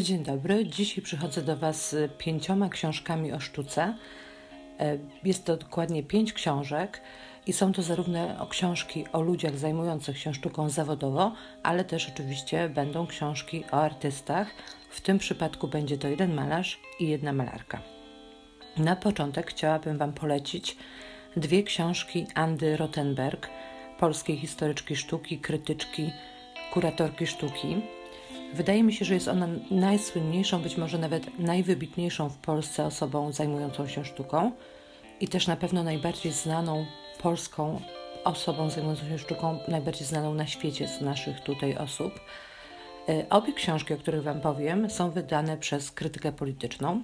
Dzień dobry. Dzisiaj przychodzę do Was z pięcioma książkami o sztuce. E, jest to dokładnie pięć książek i są to zarówno książki o ludziach zajmujących się sztuką zawodowo, ale też oczywiście będą książki o artystach. W tym przypadku będzie to jeden malarz i jedna malarka. Na początek chciałabym Wam polecić dwie książki Andy Rottenberg, polskiej historyczki sztuki, krytyczki, kuratorki sztuki. Wydaje mi się, że jest ona najsłynniejszą, być może nawet najwybitniejszą w Polsce osobą zajmującą się sztuką i też na pewno najbardziej znaną polską osobą zajmującą się sztuką, najbardziej znaną na świecie z naszych tutaj osób. E, obie książki, o których Wam powiem, są wydane przez krytykę polityczną.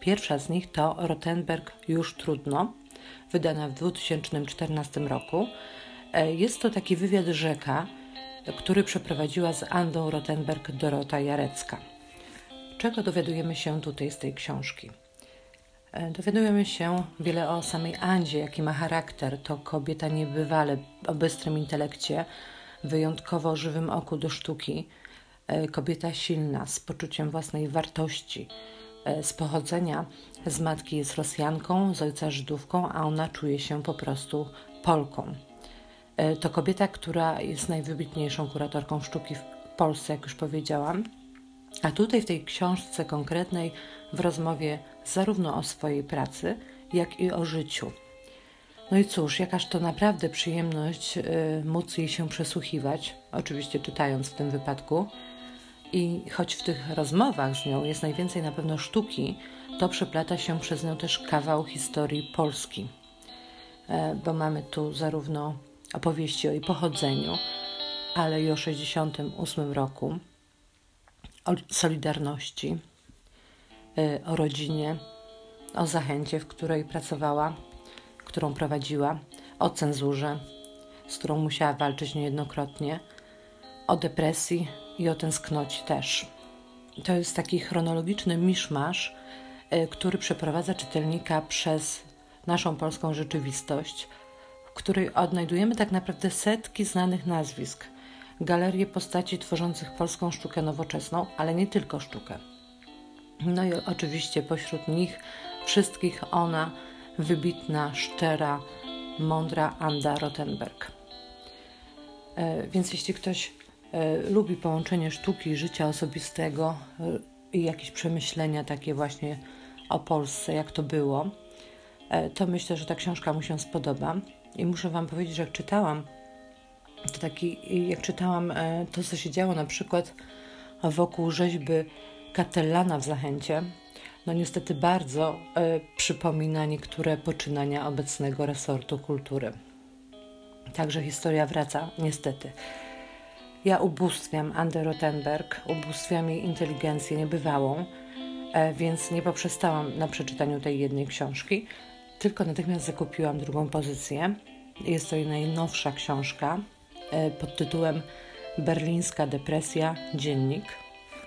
Pierwsza z nich to Rotenberg Już Trudno, wydana w 2014 roku. E, jest to taki wywiad rzeka, który przeprowadziła z Andą Rotenberg Dorota Jarecka. Czego dowiadujemy się tutaj z tej książki? E, dowiadujemy się wiele o samej Andzie, jaki ma charakter. To kobieta niebywale o bystrym intelekcie, wyjątkowo żywym oku do sztuki. E, kobieta silna, z poczuciem własnej wartości. E, z pochodzenia z matki jest Rosjanką, z ojca Żydówką, a ona czuje się po prostu Polką. E, to kobieta, która jest najwybitniejszą kuratorką sztuki w Polsce, jak już powiedziałam. A tutaj w tej książce konkretnej, w rozmowie zarówno o swojej pracy, jak i o życiu. No i cóż, jakaż to naprawdę przyjemność y, móc jej się przesłuchiwać, oczywiście czytając w tym wypadku. I choć w tych rozmowach z nią jest najwięcej na pewno sztuki, to przeplata się przez nią też kawał historii Polski. E, bo mamy tu zarówno opowieści o jej pochodzeniu, ale i o 68 roku, o Solidarności, y, o rodzinie, o zachęcie, w której pracowała, którą prowadziła, o cenzurze, z którą musiała walczyć niejednokrotnie, o depresji i o tęsknocie też. To jest taki chronologiczny miszmasz, y, który przeprowadza czytelnika przez naszą polską rzeczywistość, której odnajdujemy tak naprawdę setki znanych nazwisk, galerie postaci tworzących polską sztukę nowoczesną, ale nie tylko sztukę. No i oczywiście pośród nich wszystkich ona, wybitna, szczera, mądra Anda Rottenberg. E, więc jeśli ktoś e, lubi połączenie sztuki i życia osobistego e, i jakieś przemyślenia takie właśnie o Polsce, jak to było, to myślę, że ta książka mu się spodoba. I muszę Wam powiedzieć, że jak czytałam, to taki, jak czytałam e, to, co się działo na przykład wokół rzeźby Katellana w Zachęcie, no niestety bardzo y, przypomina niektóre poczynania obecnego resortu kultury. Także historia wraca, niestety. Ja ubóstwiam Andę Rottenberg, ubóstwiam jej inteligencję niebywałą, e, więc nie poprzestałam na przeczytaniu tej jednej książki, tylko natychmiast zakupiłam drugą pozycję. Jest to jej najnowsza książka e, pod tytułem Berlińska depresja dziennik,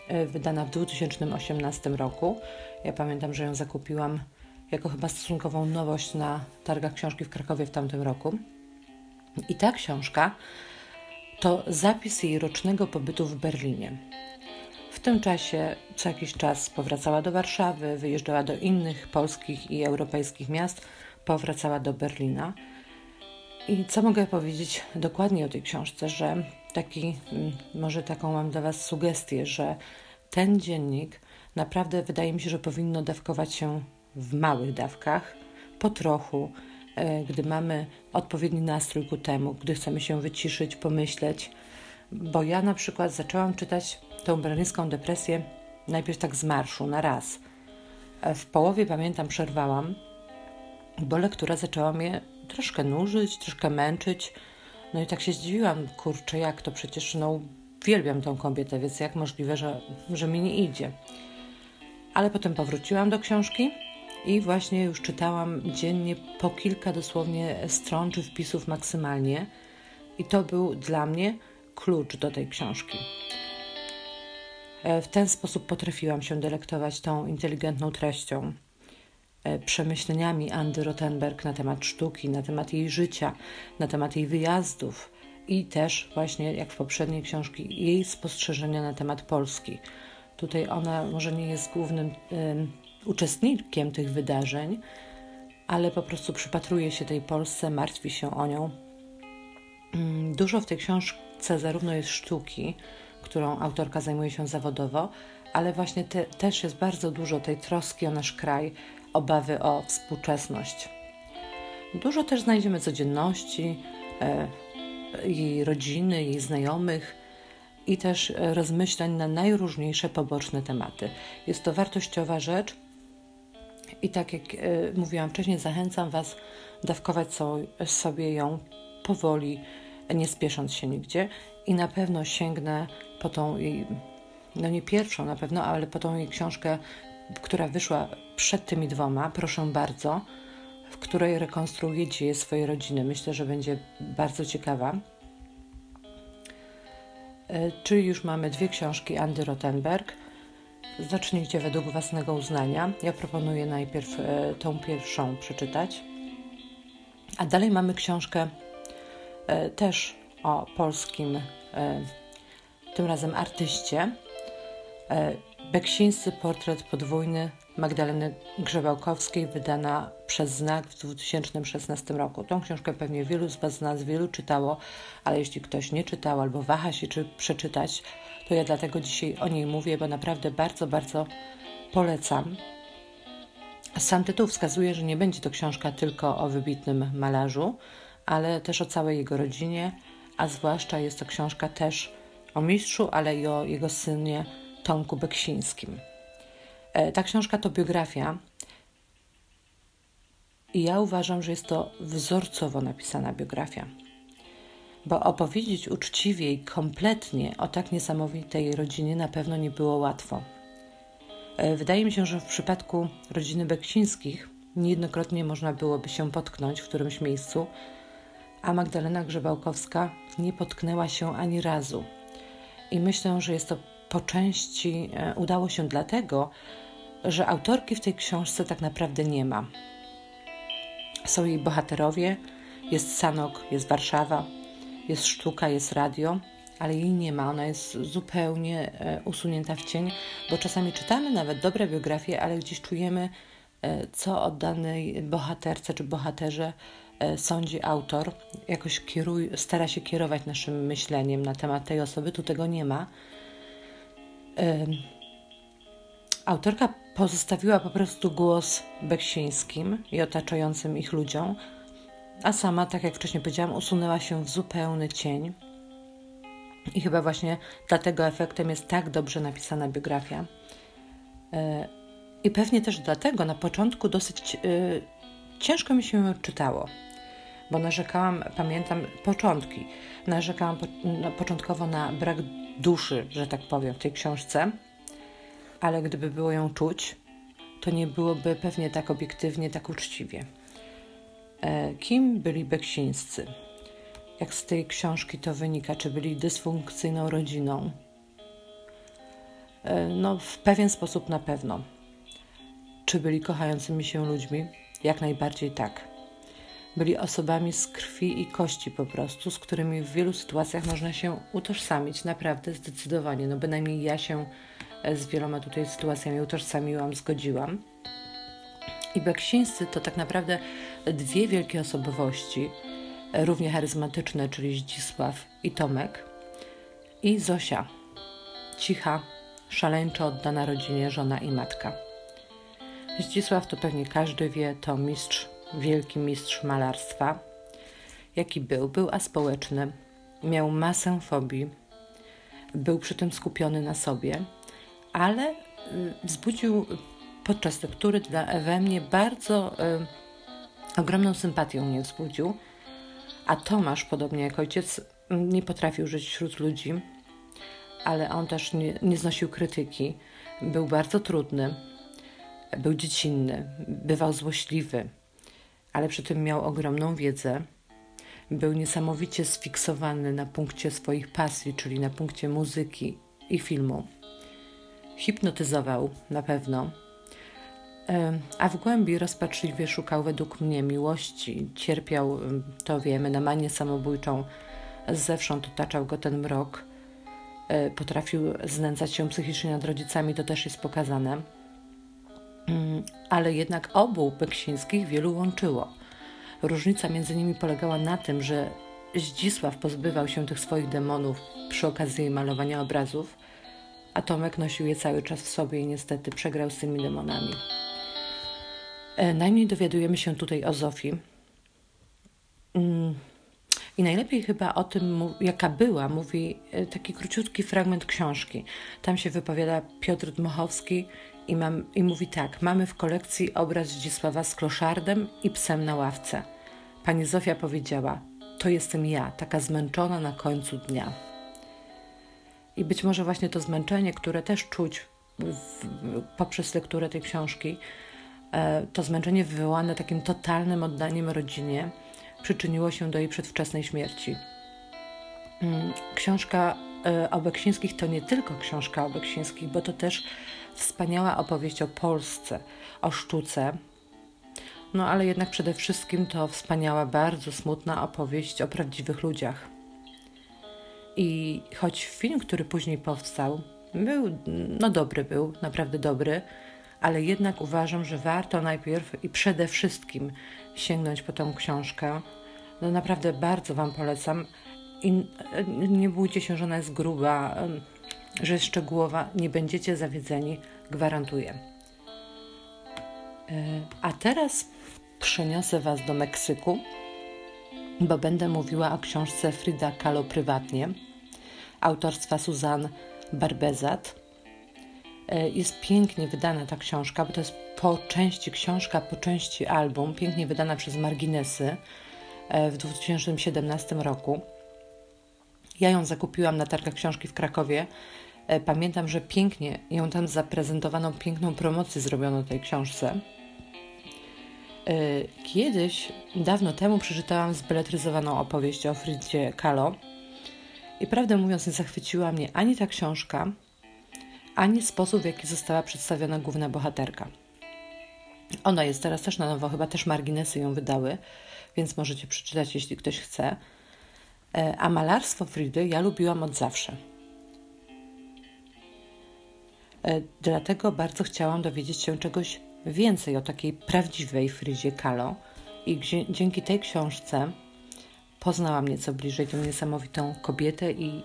e, wydana w 2018 roku. Ja pamiętam, że ją zakupiłam jako chyba stosunkową nowość na targach książki w Krakowie w tamtym roku. I ta książka to zapis jej rocznego pobytu w Berlinie. W tym czasie co jakiś czas powracała do Warszawy, wyjeżdżała do innych polskich i europejskich miast, powracała do Berlina. I co mogę powiedzieć dokładnie o tej książce, że taki, mm, może taką mam dla Was sugestię, że ten dziennik naprawdę wydaje mi się, że powinno dawkować się w małych dawkach, po trochu, e, gdy mamy odpowiedni nastrój ku temu, gdy chcemy się wyciszyć, pomyśleć. Bo ja na przykład zaczęłam czytać tą berlińską depresję najpierw tak z marszu, na raz. W połowie, pamiętam, przerwałam, bo lektura zaczęła mnie troszkę nużyć, troszkę męczyć. No i tak się zdziwiłam, kurczę, jak to przecież, no, uwielbiam tą kobietę, więc jak możliwe, że, że mi nie idzie. Ale potem powróciłam do książki i właśnie już czytałam dziennie po kilka dosłownie stron czy wpisów maksymalnie. I to był dla mnie klucz do tej książki. E, w ten sposób potrafiłam się delektować tą inteligentną treścią, e, przemyśleniami Andy Rottenberg na temat sztuki, na temat jej życia, na temat jej wyjazdów i też właśnie, jak w poprzedniej książki, jej spostrzeżenia na temat Polski. Tutaj ona może nie jest głównym uczestnikiem tych wydarzeń, ale po prostu przypatruje się tej Polsce, martwi się o nią. Mm, dużo w tej książce zarówno jest sztuki, którą autorka zajmuje się zawodowo, ale właśnie te, też jest bardzo dużo tej troski o nasz kraj, obawy o współczesność. Dużo też znajdziemy codzienności, jej rodziny, jej znajomych i też rozmyślań na najróżniejsze poboczne tematy. Jest to wartościowa rzecz i tak jak e, mówiłam wcześniej, zachęcam Was dawkować sobie ją powoli, nie spiesząc się nigdzie i na pewno sięgnę po tą jej, no nie pierwszą na pewno, ale po tą jej książkę, która wyszła przed tymi dwoma, proszę bardzo, w której rekonstruuje dzieje swojej rodziny. Myślę, że będzie bardzo ciekawa. E, czyli już mamy dwie książki Andy Rottenberg. Zacznijcie według własnego uznania. Ja proponuję najpierw e, tą pierwszą przeczytać. A dalej mamy książkę e, też o polskim, tym razem artyście. Beksińscy portret podwójny Magdaleny Grzebałkowskiej, wydana przez Znak w 2016 roku. Tą książkę pewnie wielu z Was nas wielu czytało, ale jeśli ktoś nie czytał albo waha się, czy przeczytać, to ja dlatego dzisiaj o niej mówię, bo naprawdę bardzo, bardzo polecam. Sam tytuł wskazuje, że nie będzie to książka tylko o wybitnym malarzu, ale też o całej jego rodzinie, a zwłaszcza jest to książka też o mistrzu, ale i o jego synie Tomku Beksińskim. E, ta książka to biografia i ja uważam, że jest to wzorcowo napisana biografia. Bo opowiedzieć uczciwie i kompletnie o tak niesamowitej rodzinie na pewno nie było łatwo. E, wydaje mi się, że w przypadku rodziny Beksińskich niejednokrotnie można byłoby się potknąć w którymś miejscu, a Magdalena Grzebałkowska nie potknęła się ani razu. I myślę, że jest to po części e, udało się dlatego, że autorki w tej książce tak naprawdę nie ma. Są jej bohaterowie, jest Sanok, jest Warszawa, jest sztuka, jest radio, ale jej nie ma. Ona jest zupełnie e, usunięta w cień, bo czasami czytamy nawet dobre biografie, ale gdzieś czujemy, e, co o danej bohaterce czy bohaterze sądzi autor. Jakoś kieruj, stara się kierować naszym myśleniem na temat tej osoby. Tu tego nie ma. Autorka pozostawiła po prostu głos Beksińskim i otaczającym ich ludziom, a sama, tak jak wcześniej powiedziałam, usunęła się w zupełny cień. I chyba właśnie dlatego efektem jest tak dobrze napisana biografia. E, I pewnie też dlatego na początku dosyć e, ciężko mi się czytało, bo narzekałam, pamiętam początki, narzekałam początkowo na brak duszy, że tak powiem, w tej książce ale gdyby było ją czuć, to nie byłoby pewnie tak obiektywnie, tak uczciwie. E, kim byli Beksińscy? Jak z tej książki to wynika? Czy byli dysfunkcyjną rodziną? E, no, w pewien sposób na pewno. Czy byli kochającymi się ludźmi? Jak najbardziej tak. Byli osobami z krwi i kości po prostu, z którymi w wielu sytuacjach można się utożsamić, naprawdę zdecydowanie. No bynajmniej ja się z wieloma tutaj sytuacjami utożsamiłam, zgodziłam. I Beksińscy to tak naprawdę dwie wielkie osobowości, równie charyzmatyczne, czyli Zdzisław i Tomek, i Zosia, cicha, szaleńczo oddana rodzinie żona i matka. Zdzisław to pewnie każdy wie, to mistrz, wielki mistrz malarstwa. Jaki był? Był aspołeczny, miał masę fobii, był przy tym skupiony na sobie – ale y, wzbudził podczas lektury we mnie bardzo y, ogromną sympatię mnie wzbudził. A Tomasz, podobnie jak ojciec, nie potrafił żyć wśród ludzi, ale on też nie, nie znosił krytyki. Był bardzo trudny, był dziecinny, bywał złośliwy, ale przy tym miał ogromną wiedzę. Był niesamowicie sfiksowany na punkcie swoich pasji, czyli na punkcie muzyki i filmu hipnotyzował na pewno, a w głębi rozpaczliwie szukał według mnie miłości. Cierpiał, to wiemy, na manię samobójczą. Zewsząd otaczał go ten mrok. e, potrafił znęcać się psychicznie nad rodzicami, to też jest pokazane. Mm, ale jednak obu Beksińskich wielu łączyło. Różnica między nimi polegała na tym, że Zdzisław pozbywał się tych swoich demonów przy okazji malowania obrazów, a Tomek nosił je cały czas w sobie i niestety przegrał z tymi demonami. E, najmniej dowiadujemy się tutaj o Zofii. Mm, I najlepiej chyba o tym, jaka była, mówi e, taki króciutki fragment książki. Tam się wypowiada Piotr Dmochowski i, mam, i mówi tak: Mamy w kolekcji obraz Zdzisława z kloszardem i psem na ławce. Pani Zofia powiedziała: To jestem ja, taka zmęczona na końcu dnia. I być może właśnie to zmęczenie, które też czuć w, poprzez lekturę tej książki, e, to zmęczenie wywołane takim totalnym oddaniem rodzinie, przyczyniło się do jej przedwczesnej śmierci. Mm, książka e, o Beksińskich to nie tylko książka o Beksińskich, bo to też wspaniała opowieść o Polsce, o sztuce. No ale jednak przede wszystkim to wspaniała, bardzo smutna opowieść o prawdziwych ludziach. I choć film, który później powstał, był, no dobry był, naprawdę dobry, ale jednak uważam, że warto najpierw i przede wszystkim sięgnąć po tą książkę. No naprawdę bardzo Wam polecam. I nie bójcie się, że ona jest gruba, że szczegółowa. Nie będziecie zawiedzeni, gwarantuję. E, a teraz przeniosę Was do Meksyku, bo będę mówiła o książce Frida Kahlo prywatnie, autorstwa Suzanne Barbezat. E, jest pięknie wydana ta książka, bo to jest po części książka, po części album, pięknie wydana przez Marginesy e, w 2017 roku. Ja ją zakupiłam na targach książki w Krakowie. E, pamiętam, że pięknie ją tam zaprezentowano, piękną promocję zrobiono tej książce. Kiedyś, dawno temu, przeczytałam zbeletryzowaną opowieść o Fridzie Kahlo i prawdę mówiąc, nie zachwyciła mnie ani ta książka, ani sposób, w jaki została przedstawiona główna bohaterka. Ona jest teraz też na nowo, chyba też marginesy ją wydały, więc możecie przeczytać, jeśli ktoś chce. E, a malarstwo Fridy ja lubiłam od zawsze. E, dlatego bardzo chciałam dowiedzieć się czegoś więcej o takiej prawdziwej Fridzie Kahlo i dzięki tej książce poznałam nieco bliżej tę niesamowitą kobietę i,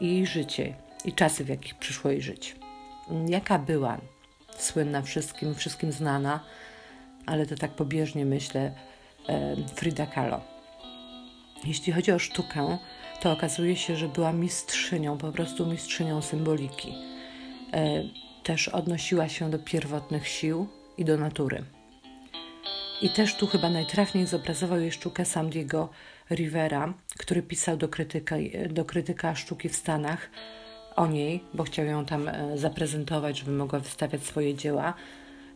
i jej życie, i czasy, w jakich przyszło jej żyć. Jaka była słynna wszystkim, wszystkim znana, ale to tak pobieżnie myślę, Frida Kahlo. Jeśli chodzi o sztukę, to okazuje się, że była mistrzynią, po prostu mistrzynią symboliki. E, też odnosiła się do pierwotnych sił i do natury. I też tu chyba najtrafniej zobrazował jej sztukę sam Diego Rivera, który pisał do krytyka, do krytyka sztuki w Stanach o niej, bo chciał ją tam e, zaprezentować, żeby mogła wystawiać swoje dzieła.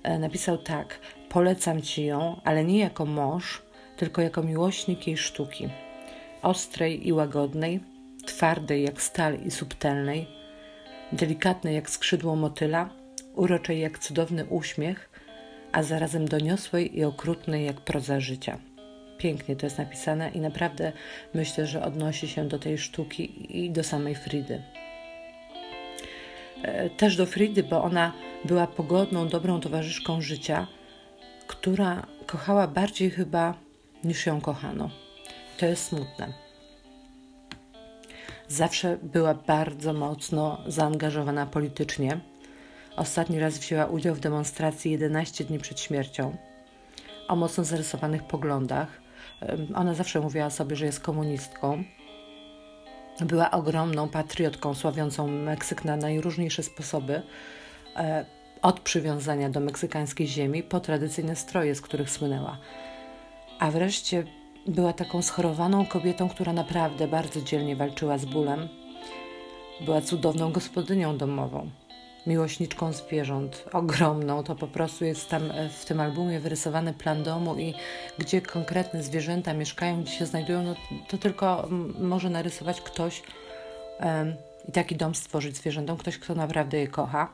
E, napisał tak: Polecam ci ją, ale nie jako mąż, tylko jako miłośnik jej sztuki. Ostrej i łagodnej, twardej jak stal i subtelnej, delikatnej jak skrzydło motyla, uroczej jak cudowny uśmiech, a zarazem doniosłej i okrutnej jak proza życia. Pięknie to jest napisane i naprawdę myślę, że odnosi się do tej sztuki i do samej Fridy. E, też do Fridy, bo ona była pogodną, dobrą towarzyszką życia, która kochała bardziej chyba niż ją kochano. To jest smutne. Zawsze była bardzo mocno zaangażowana politycznie. Ostatni raz wzięła udział w demonstracji 11 dni przed śmiercią o mocno zarysowanych poglądach. Ona zawsze mówiła sobie, że jest komunistką. Była ogromną patriotką sławiącą Meksyk na najróżniejsze sposoby. E, od przywiązania do meksykańskiej ziemi po tradycyjne stroje, z których słynęła. A wreszcie była taką schorowaną kobietą, która naprawdę bardzo dzielnie walczyła z bólem. Była cudowną gospodynią domową miłośniczką zwierząt, ogromną. To po prostu jest tam e, w tym albumie wyrysowany plan domu i gdzie konkretne zwierzęta mieszkają, gdzie się znajdują, no, to tylko może narysować ktoś i taki dom stworzyć zwierzętom, ktoś, kto naprawdę je kocha.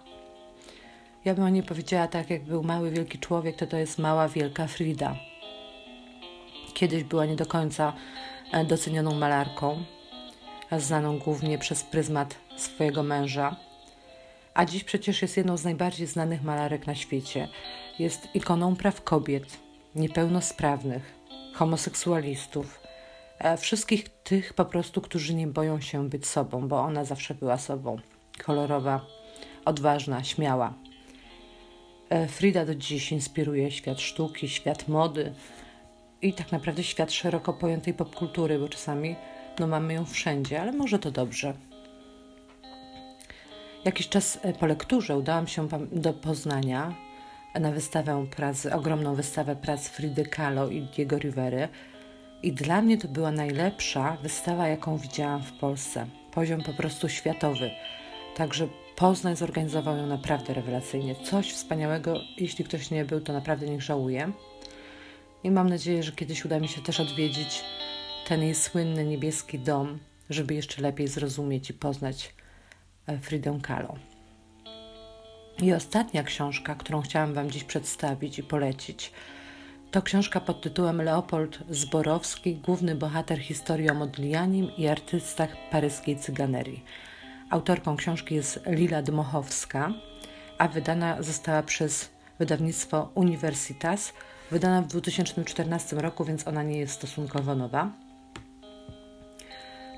Ja bym o niej powiedziała tak, jak był mały, wielki człowiek, to to jest mała, wielka Frida. Kiedyś była nie do końca e, docenioną malarką, znaną głównie przez pryzmat swojego męża, a dziś przecież jest jedną z najbardziej znanych malarek na świecie. Jest ikoną praw kobiet, niepełnosprawnych, homoseksualistów, e, wszystkich tych po prostu, którzy nie boją się być sobą, bo ona zawsze była sobą. Kolorowa, odważna, śmiała. E, Frida do dziś inspiruje świat sztuki, świat mody i tak naprawdę świat szeroko pojętej popkultury, bo czasami no, mamy ją wszędzie, ale może to dobrze. Jakiś czas e, po lekturze udałam się do Poznania na wystawę prac, ogromną wystawę prac Fridy Kahlo i Diego Rivery. I dla mnie to była najlepsza wystawa, jaką widziałam w Polsce. Poziom po prostu światowy. Także Poznań zorganizował ją naprawdę rewelacyjnie. Coś wspaniałego. Jeśli ktoś nie był, to naprawdę niech żałuje. I mam nadzieję, że kiedyś uda mi się też odwiedzić ten jej słynny niebieski dom, żeby jeszcze lepiej zrozumieć i poznać e, Fridę Kahlo. I ostatnia książka, którą chciałam Wam dziś przedstawić i polecić, to książka pod tytułem Leopold Zborowski, główny bohater historii o Modlianim i artystach paryskiej cyganerii. Autorką książki jest Lila Dmochowska, a wydana została przez wydawnictwo Universitas, wydana w 2014 roku, więc ona nie jest stosunkowo nowa.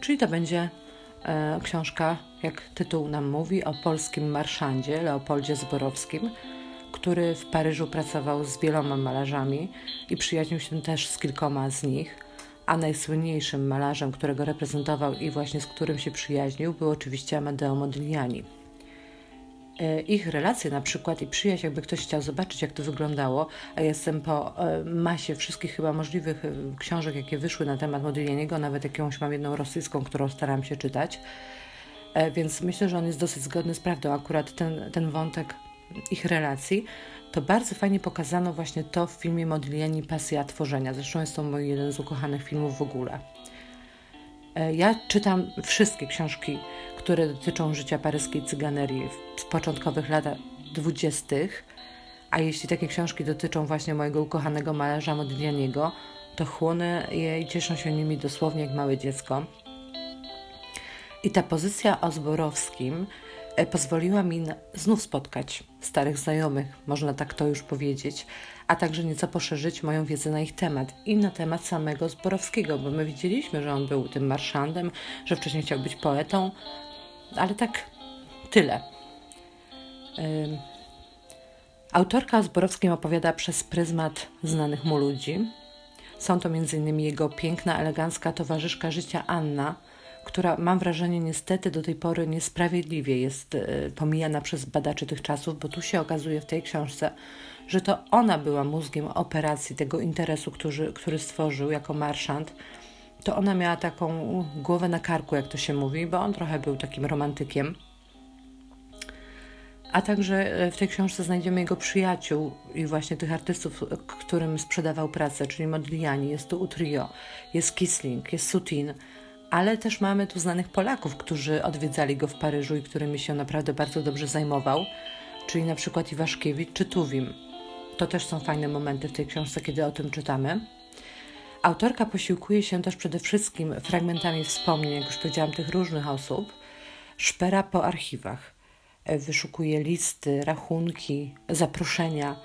Czyli to będzie e, książka, jak tytuł nam mówi, o polskim marszandzie Leopoldzie Zborowskim, który w Paryżu pracował z wieloma malarzami i przyjaźnił się też z kilkoma z nich, a najsłynniejszym malarzem, którego reprezentował i właśnie z którym się przyjaźnił, był oczywiście Amadeo Modigliani. E, ich relacje na przykład i przyjaźń, jakby ktoś chciał zobaczyć, jak to wyglądało, a jestem po e, masie wszystkich chyba możliwych e, książek, jakie wyszły na temat Modiglianiego, nawet jakąś mam jedną rosyjską, którą staram się czytać, więc myślę, że on jest dosyć zgodny z prawdą. Akurat ten, ten wątek ich relacji, to bardzo fajnie pokazano właśnie to w filmie Modigliani Pasja Tworzenia. Zresztą jest to mój jeden z ukochanych filmów w ogóle. E, ja czytam wszystkie książki, które dotyczą życia paryskiej cyganerii z początkowych lat dwudziestych, a jeśli takie książki dotyczą właśnie mojego ukochanego malarza Modiglianiego, to chłonę je i cieszę się nimi dosłownie jak małe dziecko. I ta pozycja o Zborowskim pozwoliła mi znów spotkać starych znajomych, można tak to już powiedzieć, a także nieco poszerzyć moją wiedzę na ich temat i na temat samego Zborowskiego, bo my widzieliśmy, że on był tym marszandem, że wcześniej chciał być poetą, ale tak tyle. Autorka o Zborowskim opowiada przez pryzmat znanych mu ludzi. Są to m.in. jego piękna, elegancka towarzyszka życia Anna, która mam wrażenie niestety do tej pory niesprawiedliwie jest e, pomijana przez badaczy tych czasów, bo tu się okazuje w tej książce, że to ona była mózgiem operacji tego interesu, który, który stworzył jako marszant. To ona miała taką głowę na karku, jak to się mówi, bo on trochę był takim romantykiem. A także e, w tej książce znajdziemy jego przyjaciół i właśnie tych artystów, którym sprzedawał pracę, czyli Modigliani, jest tu Utrio, jest Kisling, jest Sutin, ale też mamy tu znanych Polaków, którzy odwiedzali go w Paryżu i którymi się naprawdę bardzo dobrze zajmował, czyli na przykład Iwaszkiewicz czy Tuwim. To też są fajne momenty w tej książce, kiedy o tym czytamy. Autorka posiłkuje się też przede wszystkim fragmentami wspomnień, jak już powiedziałam, tych różnych osób. Szpera po archiwach. Wyszukuje listy, rachunki, zaproszenia.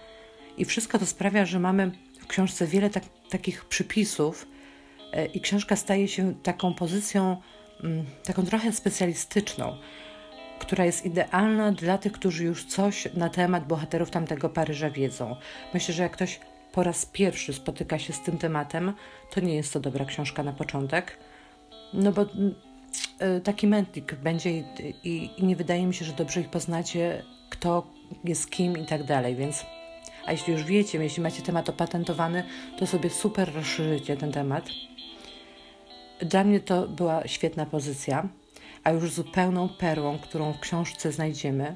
I wszystko to sprawia, że mamy w książce wiele tak, takich przypisów, i książka staje się taką pozycją, mm, taką trochę specjalistyczną, która jest idealna dla tych, którzy już coś na temat bohaterów tamtego Paryża wiedzą. Myślę, że jak ktoś po raz pierwszy spotyka się z tym tematem, to nie jest to dobra książka na początek, no bo mm, e, taki mętlik będzie i, i, i nie wydaje mi się, że dobrze ich poznacie, kto jest kim i tak dalej, więc a jeśli już wiecie, jeśli macie temat opatentowany, to sobie super rozszerzycie ten temat. Dla mnie to była świetna pozycja, a już zupełną perłą, którą w książce znajdziemy,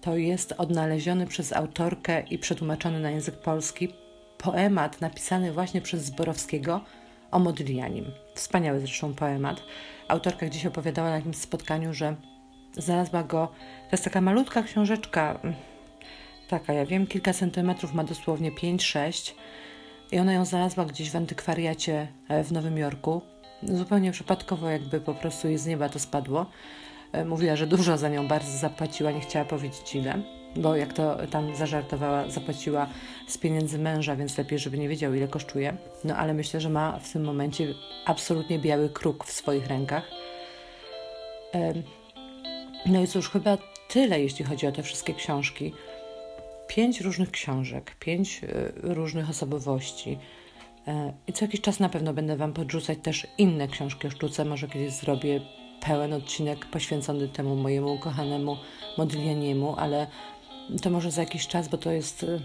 to jest odnaleziony przez autorkę i przetłumaczony na język polski poemat napisany właśnie przez Zborowskiego o Modlianim. Wspaniały zresztą poemat. Autorka gdzieś opowiadała na jakimś spotkaniu, że znalazła go. To jest taka malutka książeczka, taka, ja wiem, kilka centymetrów, ma dosłownie 5-6 i ona ją znalazła gdzieś w antykwariacie e, w Nowym Jorku zupełnie przypadkowo, jakby po prostu jej z nieba to spadło. e, mówiła, że dużo za nią bardzo zapłaciła, nie chciała powiedzieć ile, bo jak to tam zażartowała, zapłaciła z pieniędzy męża, więc lepiej, żeby nie wiedział, ile kosztuje. No ale myślę, że ma w tym momencie absolutnie biały kruk w swoich rękach. No i cóż, chyba tyle, jeśli chodzi o te wszystkie książki. Pięć różnych książek, pięć e, różnych osobowości. E, I co jakiś czas na pewno będę Wam podrzucać też inne książki o sztuce. Może kiedyś zrobię pełen odcinek poświęcony temu mojemu ukochanemu Modiglianiemu, ale to może za jakiś czas, bo to jest e,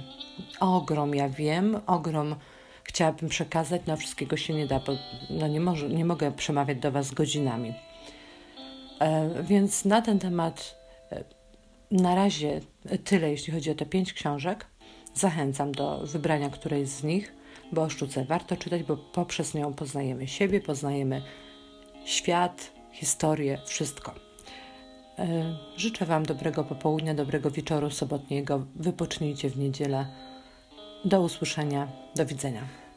ogrom, ja wiem, ogrom chciałabym przekazać, no wszystkiego się nie da, bo no nie, może, nie mogę przemawiać do Was godzinami. E, więc na ten temat e, na razie tyle, jeśli chodzi o te pięć książek. Zachęcam do wybrania którejś z nich, bo o sztuce warto czytać, bo poprzez nią poznajemy siebie, poznajemy świat, historię, wszystko. E, życzę Wam dobrego popołudnia, dobrego wieczoru sobotniego. Wypocznijcie w niedzielę. Do usłyszenia, do widzenia.